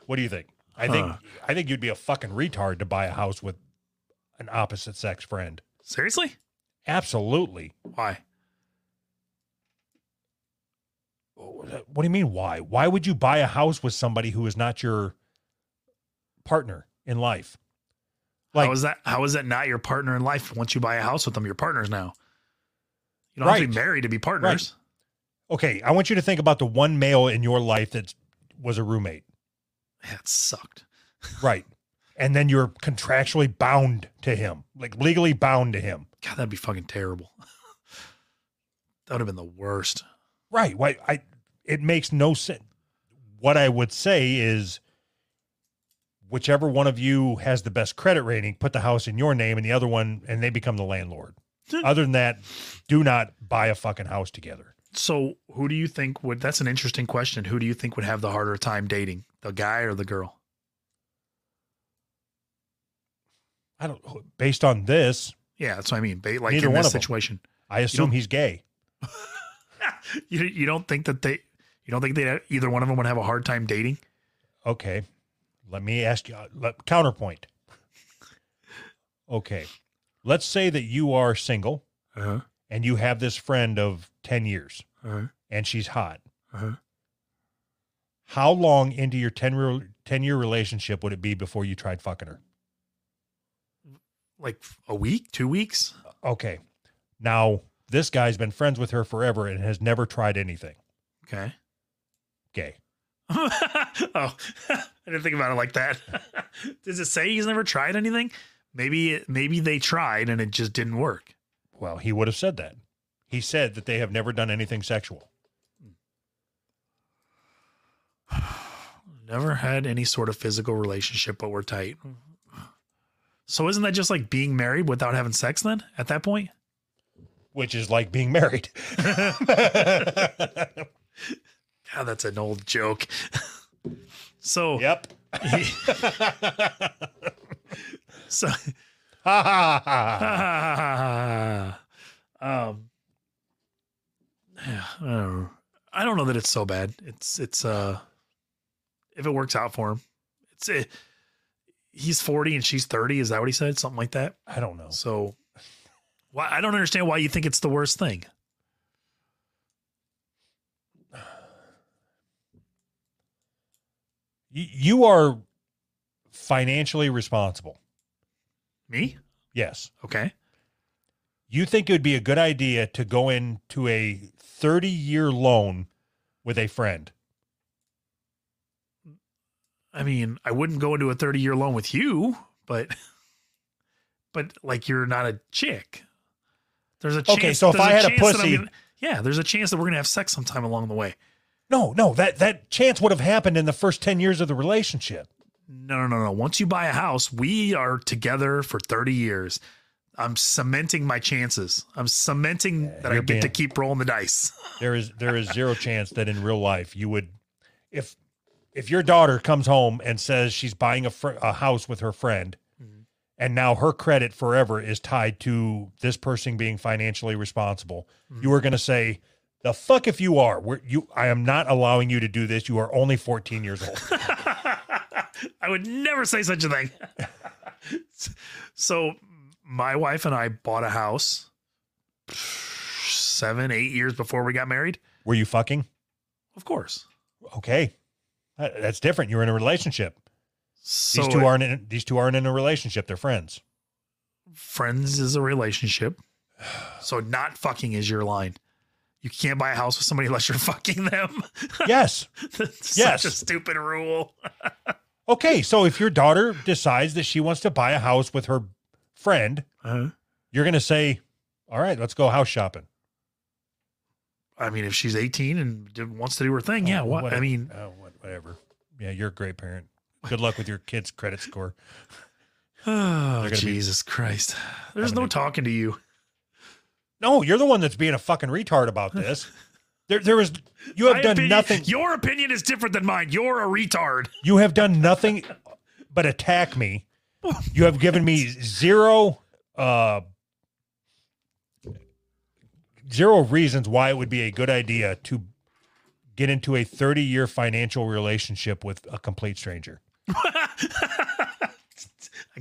What do you think? I think Huh. I think you'd be a fucking retard to buy a house with an opposite sex friend. Seriously? Absolutely. Why? What do you mean why? Why would you buy a house with somebody who is not your partner in life? Like how is that? How is that not your partner in life? Once you buy a house with them, you're partners now. You don't have to be married to be partners. okay, I want you to think about the one male in your life that was a roommate. That sucked. [laughs] Right. And then you're contractually bound to him, like legally bound to him. God, that'd be fucking terrible. [laughs] that would have been the worst. Right. Why I it makes no sense. What I would say is whichever one of you has the best credit rating, put the house in your name and the other one and they become the landlord. Hmm. Other than that, do not buy a fucking house together. So, who do you think would? That's an interesting question. Who do you think would have the harder time dating, the guy or the girl? I don't based on this, Yeah, that's what I mean. Ba- Like Neither in this situation, I assume he's gay. [laughs] you you don't think that they, you don't think they either one of them would have a hard time dating? Okay. Let me ask you uh, let, counterpoint. Okay. Let's say that you are single Uh-huh. and you have this friend of 10 years Uh-huh. and she's hot. Uh-huh. How long into your 10 year, 10 year relationship would it be before you tried fucking her? Like a week, two weeks. Okay. Now, this guy's been friends with her forever and has never tried anything. Okay. Gay. [laughs] oh, [laughs] I didn't think about it like that. [laughs] Does it say he's never tried anything? Maybe maybe they tried and it just didn't work. Well, he would have said that. He said that they have never done anything sexual. [sighs] Never had any sort of physical relationship, but we're tight. So isn't that just like being married without having sex then at that point? Which is like being married. God, that's an old joke. [laughs] so yep. [laughs] so Ha ha ha. um yeah, I don't know. I don't know that it's so bad. It's it's uh if it works out for him. It's it, he's 40 and she's 30, is that what he said? Something like that. I don't know. So why I don't understand why you think it's the worst thing. You are financially responsible. Me? Yes. Okay. You think it would be a good idea to go into a 30 year loan with a friend? I mean, I wouldn't go into a 30 year loan with you, but [laughs] but like you're not a chick. There's a chance. Okay, so if I had a chance that I'm pussy- gonna- yeah, there's a chance that we're gonna have sex sometime along the way. No, no, that, that chance would have happened in the first 10 years of the relationship. No, no, no, no. Once you buy a house, we are together for 30 years. I'm cementing my chances. I'm cementing that I get to keep rolling the dice. [laughs] There is there is zero chance that in real life you would if if your daughter comes home and says she's buying a fr- a house with her friend Mhm. and now her credit forever is tied to this person being financially responsible you are going to say the fuck if you are We're, you I am not allowing you to do this you are only 14 years old [laughs] I would never say such a thing. so, my wife and I bought a house seven, eight years before we got married. were you fucking Of course. okay that's different you're in a relationship So, these two aren't in, these two aren't in a relationship they're friends friends is a relationship. So not fucking is your line. You can't buy a house with somebody [laughs] unless you're fucking them. [laughs] Yes. That's Yes. such a stupid rule. [laughs] Okay, so if your daughter decides that she wants to buy a house with her friend, Uh-huh. you're going to say, "All right, let's go house shopping." I mean, if she's 18 and wants to do her thing, yeah. Oh, What? I whatever. mean, oh, whatever. Yeah, you're a great parent. Good luck with your kid's credit score. oh, [sighs] They're be- Jesus Christ. There's no a- talking to you. No, you're the one that's being a fucking retard about this. [laughs] There, there was you have My done opinion- nothing. Your opinion is different than mine. You're a retard. You have done nothing but attack me. You have given me zero uh zero reasons why it would be a good idea to get into a 30-year financial relationship with a complete stranger. [laughs] I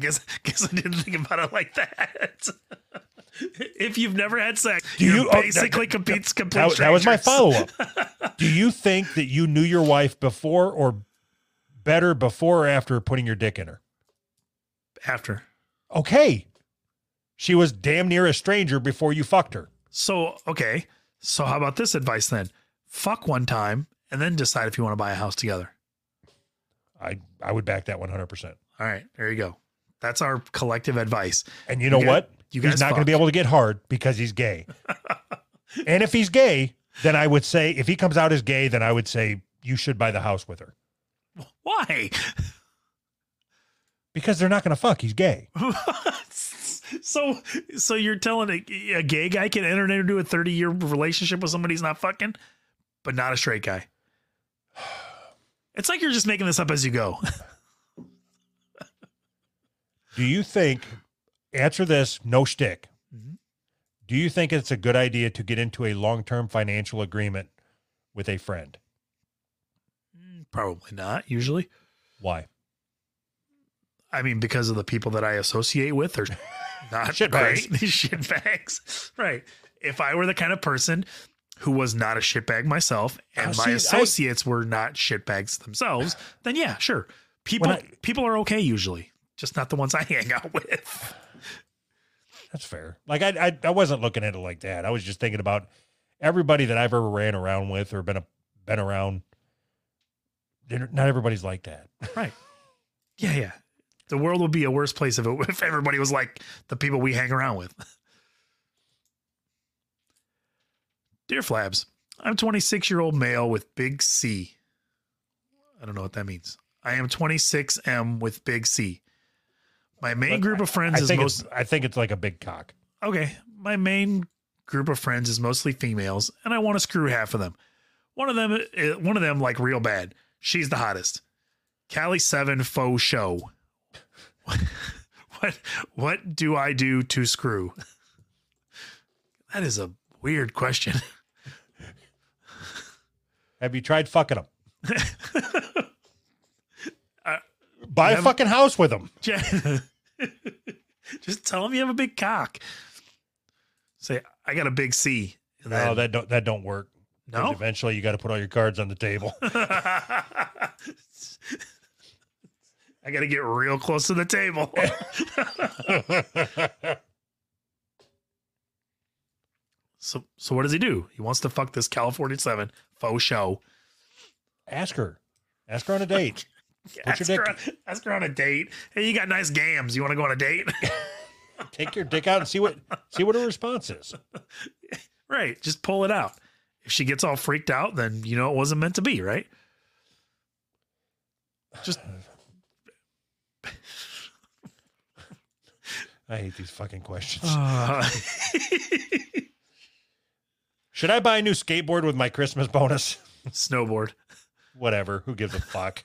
guess guess I didn't think about it like that. [laughs] if you've never had sex, Do you- oh, that- basically that- complete, That, that was my follow-up. [laughs] Do you think that you knew your wife before or better before or after putting your dick in her? After. Okay. She was damn near a stranger before you fucked her. So, okay. So how about this advice then? Fuck one time and then decide if you want to buy a house together. I I would back that 100%. All right, there you go. That's our collective advice. And you know guys- what? You guys he's not going to be able to get hard because he's gay. [laughs] and if he's gay, then I would say if he comes out as gay, then I would say you should buy the house with her Why? because they're not going to fuck. He's gay. [laughs] so so you're telling a, a gay guy can enter into a 30 year relationship with somebody he's not fucking, but not a straight guy. [sighs] It's like you're just making this up as you go. [laughs] Do you think? Answer this. No shtick. Mhm. Do you think it's a good idea to get into a long-term financial agreement with a friend? Probably not, usually. Why? I mean, because of the people that I associate with are [laughs] not Shitbags. great shitbags. [laughs] Right. If I were the kind of person who was not a shitbag myself and Oh, my see, I- associates were not shitbags themselves, then yeah, sure. People I- people are okay usually, just not the ones I hang out [laughs] with. That's fair. Like I, I, I wasn't looking at it like that. I was just thinking about everybody that I've ever ran around with or been a, been around. Not everybody's like that. [laughs] Right. Yeah, yeah. The world would be a worse place if, it, [laughs] if everybody was like the people we hang around with. Dear Flabs, I'm 26 year old male with big C. I don't know what that means. I am 26M with big C. My main But group of friends I is think most I think it's like a big cock. okay. My main group of friends is mostly females, and I want to screw half of them. One of them, eh, one of them, like real bad. She's the hottest. Cali Seven faux show. what what do I do to screw? That is a weird question. Have you tried fucking them? [laughs] Buy a fucking house with them. [laughs] Just tell them you have a big cock. Say I got a big C. And No, that don't that don't work. no. Eventually, you got to put all your cards on the table. [laughs] I got to get real close to the table. [laughs] so, so what does he do? He wants to fuck this California Seven faux show. Ask her. Ask her on a date. [laughs] Put Ask your her, dick- ask her on a date. Hey, you got nice gams. You want to go on a date? [laughs] Take your dick out and see what see what her response is. [laughs] right. Just pull it out. If she gets all freaked out, then you know it wasn't meant to be, right? Just I hate these fucking questions. uh, Should I buy a new skateboard with my Christmas bonus? snowboard. Whatever. Who gives a fuck?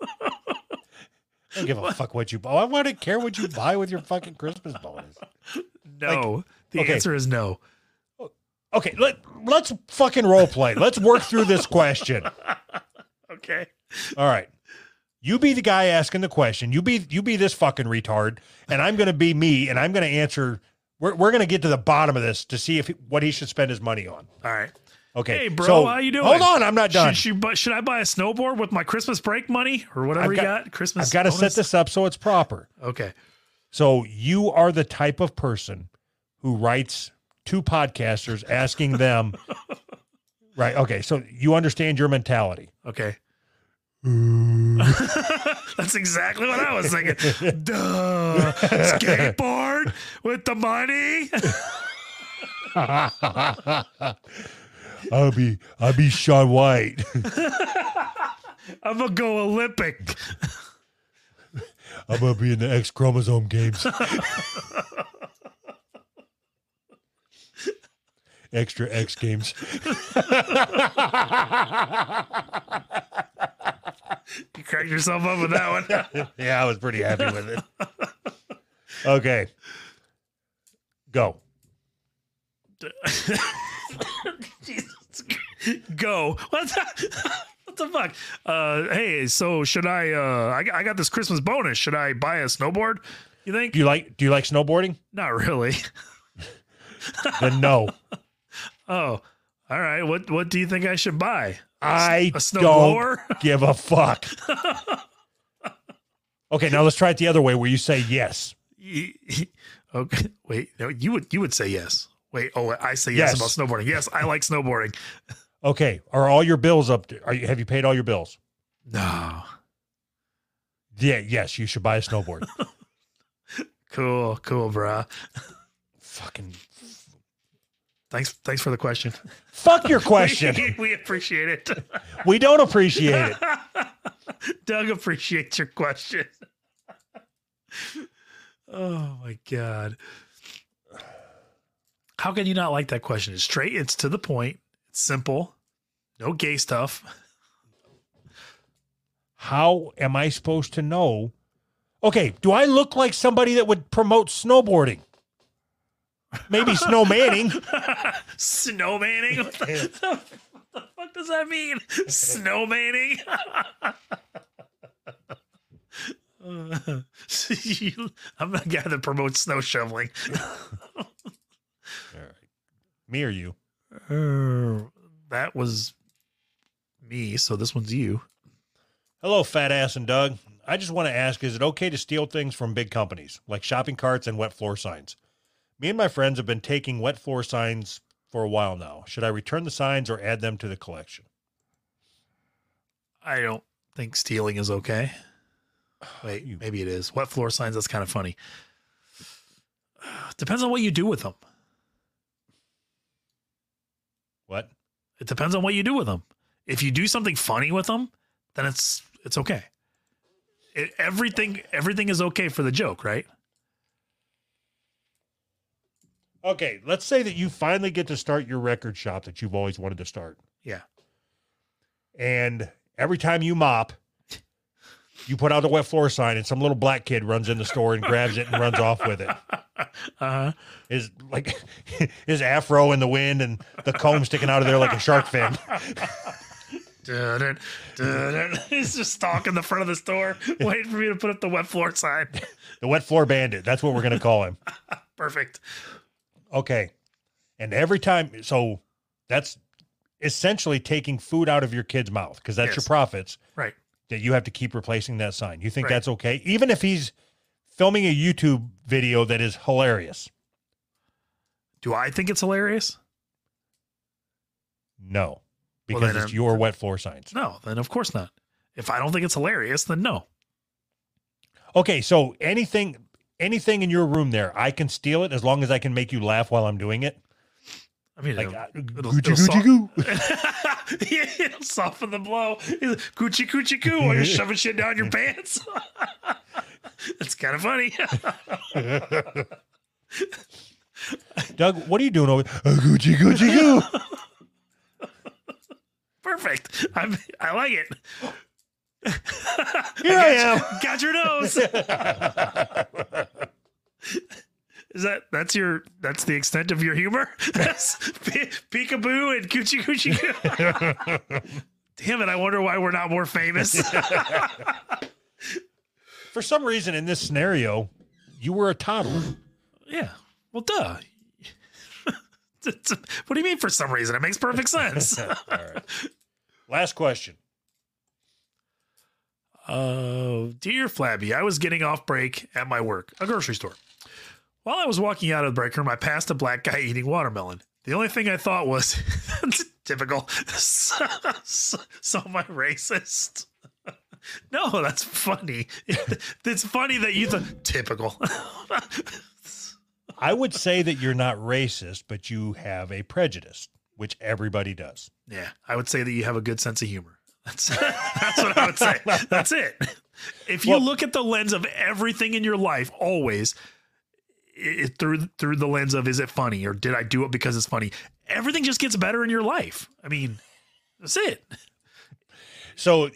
I don't give a fuck what you buy. I want to care what you buy with your fucking Christmas bonus. [laughs] No. the okay. answer is no. Okay, let let's fucking role play. Let's work through this question. [laughs] Okay. All right. You be the guy asking the question. You be you be this fucking retard, and I'm gonna be me, and I'm gonna answer. We're we're gonna get to the bottom of this to see if what he should spend his money on. All right. Okay. Hey, bro, so- how you doing? Hold on, I'm not done. Should, should, should I buy a snowboard with my Christmas break money or whatever I've you got- got? Christmas. I've got to set this up so it's proper. Okay. So you are the type of person who writes two podcasters asking them. [laughs] right. Okay. So you understand your mentality. Okay. [laughs] That's exactly what I was thinking. Duh. Skateboard with the money. [laughs] I'll be I'll be Shaun White. [laughs] I'm gonna go Olympic. [laughs] I'm gonna be in the X chromosome games. [laughs] Extra X games. You cracked yourself up with that one. yeah, I was pretty happy with it. Okay. Go. Go. [laughs] What the, what the fuck? Uh, hey, so should I? Uh, I, got- I got this Christmas bonus. Should I buy a snowboard? You think? Do you like do you like snowboarding? Not really. [laughs] Then no. [laughs] Oh, all right. What What do you think I should buy? I A don't give a fuck. Okay, now let's try it the other way where you say yes. Okay. Wait. No, you would you would say yes. Wait. Oh, I say yes, Yes. about snowboarding. Yes, I like snowboarding. Okay, are all your bills up? To, are you have you paid all your bills? No. Yeah, yes, you should buy a snowboard. [laughs] Cool. Cool, bruh. Fucking Thanks. Thanks for the question. fuck your [laughs] question. we, we appreciate it. [laughs] We don't appreciate it. Doug appreciates your question. oh my god. How can you not like that question? It's straight, it's to the point, simple, no gay stuff. How am I supposed to know? Okay, do I look like somebody that would promote snowboarding? Maybe [laughs] snowmanning. Snowmanning? What the, [laughs] what the fuck does that mean? Snowmanning? Uh, [laughs] you- I'm the guy that promotes snow shoveling. Me or you? Uh, that was me, so this one's you. Hello, fat ass and Doug. I just want to ask is it okay to steal things from big companies like shopping carts and wet floor signs? Me and my friends have been taking wet floor signs for a while now. Should I return the signs or add them to the collection? I don't think stealing is okay. [sighs] Wait, maybe it is. Wet floor signs, that's kind of funny. [sighs] Depends on what you do with them. What? It depends on what you do with them. If you do something funny with them, then it's it's okay. It, everything everything is okay for the joke, right? Okay, let's say that you finally get to start your record shop that you've always wanted to start. Yeah. And every time you mop, you put out the wet floor sign and some little black kid runs in the store and grabs it and runs off with it. [laughs] Uh-huh. His like [laughs] his afro in the wind and the comb sticking out of there like a shark fin. [laughs] He's just stalking the front of the store, waiting for me to put up the wet floor sign. The wet floor bandit. That's what we're gonna call him. Perfect. Okay. And every time so that's essentially taking food out of your kid's mouth because that's your profits. Right. That you have to keep replacing that sign. You think Right. that's okay? Even if he's filming a YouTube video that is hilarious. Do I think it's hilarious? No. Well, Because then it's your wet floor signs. No, then of course not. If I don't think it's hilarious, then no. Okay, so anything anything in your room there, I can steal it as long as I can make you laugh while I'm doing it. I mean, Like it'll, uh, it'll- Gucci it'll Gucci. Yeah, [laughs] [laughs] [laughs] it'll soften the blow. Coochie coochie coo while you're shoving shit down your pants. [laughs] That's kind of funny. [laughs] Doug, what are you doing over there? Uh, coochie Gucci goo. Perfect. I'm, I like it. Here I am. Got your nose. Is that that's your that's the extent of your humor? [laughs] That's peekaboo and coochie coochie coo. [laughs] Damn it! I wonder why we're not more famous. [laughs] For some reason in this scenario, you were a toddler. yeah. Well, duh. What do you mean? For some reason, it makes perfect sense. All right. Last question. Uh, dear Flabby, I was getting off break at my work, a grocery store. While I was walking out of the break room, I passed a black guy eating watermelon. The only thing I thought was [laughs] typical. so, [laughs] so, so am I racist? [laughs] no, that's funny. It's funny that you thought typical. I would say that you're not racist, but you have a prejudice, which everybody does. yeah, I would say that you have a good sense of humor. That's that's what I would say. That's it. If you Well- look at the lens of everything in your life, always it, through through the lens of is it funny or did I do it because it's funny? Everything just gets better in your life. I mean, that's it. So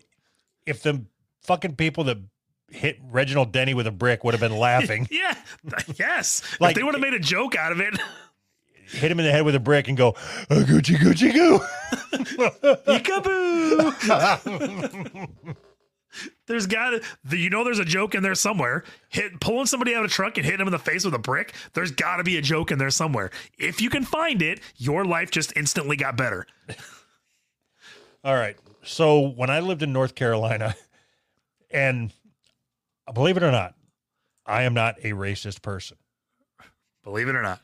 if the fucking people that hit Reginald Denny with a brick would have been laughing, [laughs] Yeah. Yes. Like- if they would have made a joke out of it, hit him in the head with a brick and go, oh, Gucci, Gucci, goo. [laughs] peekaboo. [laughs] There's got to, you know, there's a joke in there somewhere. Hit pulling somebody out of a truck and hitting them in the face with a brick. There's got to be a joke in there somewhere. If you can find it, your life just instantly got better. [laughs] All right. So when I lived in North Carolina, and believe it or not, I am not a racist person. Believe it or not.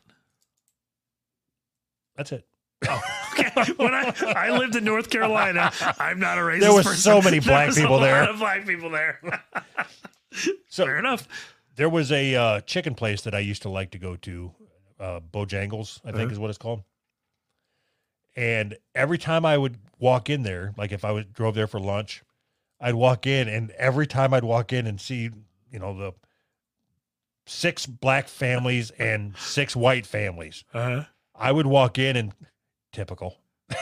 That's it. Okay. [laughs] when I, I lived in North Carolina, I'm not a racist. There were person. so many black was people a there. Lot of black people there. [laughs] So Fair enough. there was a uh, chicken place that I used to like to go to, uh, Bojangles, I think Uh-huh. is what it's called. And every time I would walk in there, like if I was drove there for lunch, I'd walk in, and every time I'd walk in and see, you know, the six black families and six white families, Uh-huh. I would walk in and typical. Of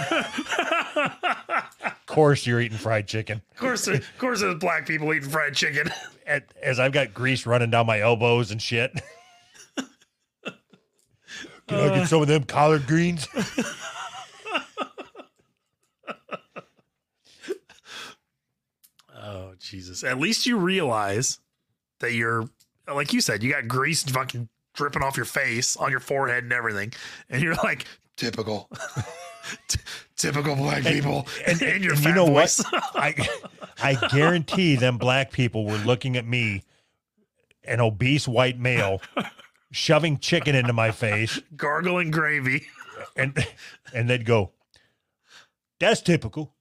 course, you're eating fried chicken. Of course, of course, there's black people eating fried chicken. [laughs] At, as I've got grease running down my elbows and shit. Can I get uh. some of them collard greens? [laughs] Oh Jesus! At least you realize that you're, like you said, you got grease fucking dripping off your face, on your forehead, and everything, and you're like typical, [laughs] typical black people, and, [laughs] and- your and fat you know what? [laughs] I I guarantee them black people were looking at me, an obese white male, shoving chicken into my face, gargling gravy. and and they'd go, "That's typical."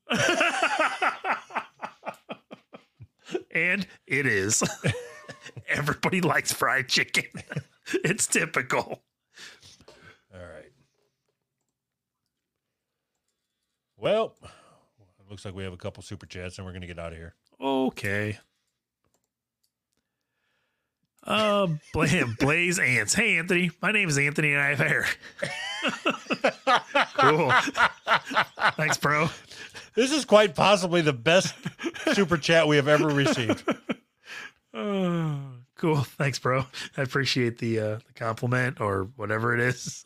and it is. Everybody likes fried chicken. it's typical. All right. Well, it looks like we have a couple super chats, and we're gonna get out of here. Okay. Uh, Bla- [laughs] Blaze Ants. Hey, Anthony. My name is Anthony and I have hair. [laughs] cool. Thanks, bro. This is quite possibly the best super chat we have ever received. Oh, [laughs] cool. Thanks, bro. I appreciate the uh, the compliment or whatever it is.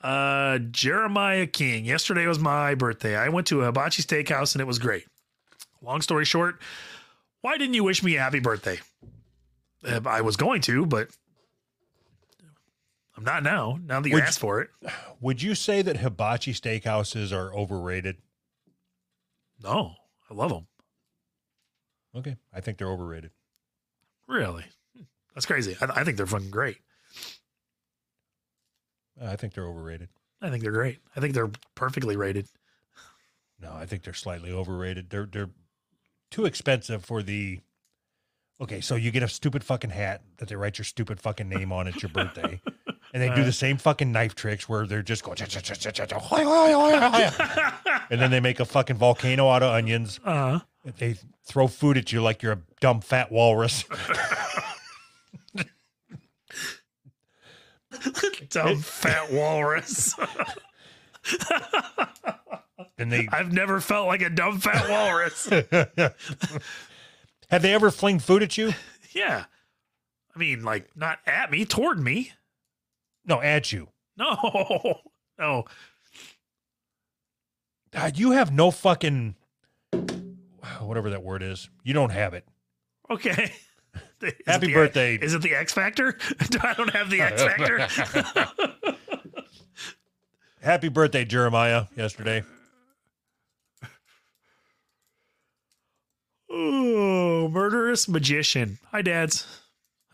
Uh, Jeremiah King. Yesterday was my birthday. I went to a hibachi steakhouse and it was great. Long story short, why didn't you wish me a happy birthday? I was going to, but I'm not now. Now that you Would- asked for it, Would you say that hibachi steakhouses are overrated? no, I love them. Okay, I think they're overrated. Really, that's crazy. I, I think they're fucking great. I think they're overrated. I think they're great. I think they're perfectly rated. No, I think they're slightly overrated. They're they're too expensive for the. Okay, so you get a stupid fucking hat that they write your stupid fucking name on at your birthday, and they do the same fucking knife tricks where they're just going, [laughs] and then they make a fucking volcano out of onions. Uh, They throw food at you like you're a dumb fat walrus. [laughs] [laughs] dumb fat walrus. [laughs] And they I've never felt like a dumb fat walrus. [laughs] have they ever fling food at you? yeah. I mean, like, not at me, toward me. No, at you. No. No. God, you have no fucking whatever that word is. You don't have it. Okay. Is Happy the- birthday. Is it the X Factor? [laughs] I don't have the X Factor. [laughs] Happy birthday, Jeremiah, yesterday. [laughs] oh, murderous magician. Hi, dads.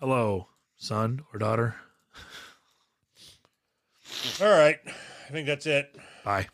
Hello, son or daughter. All right. I think that's it. Bye.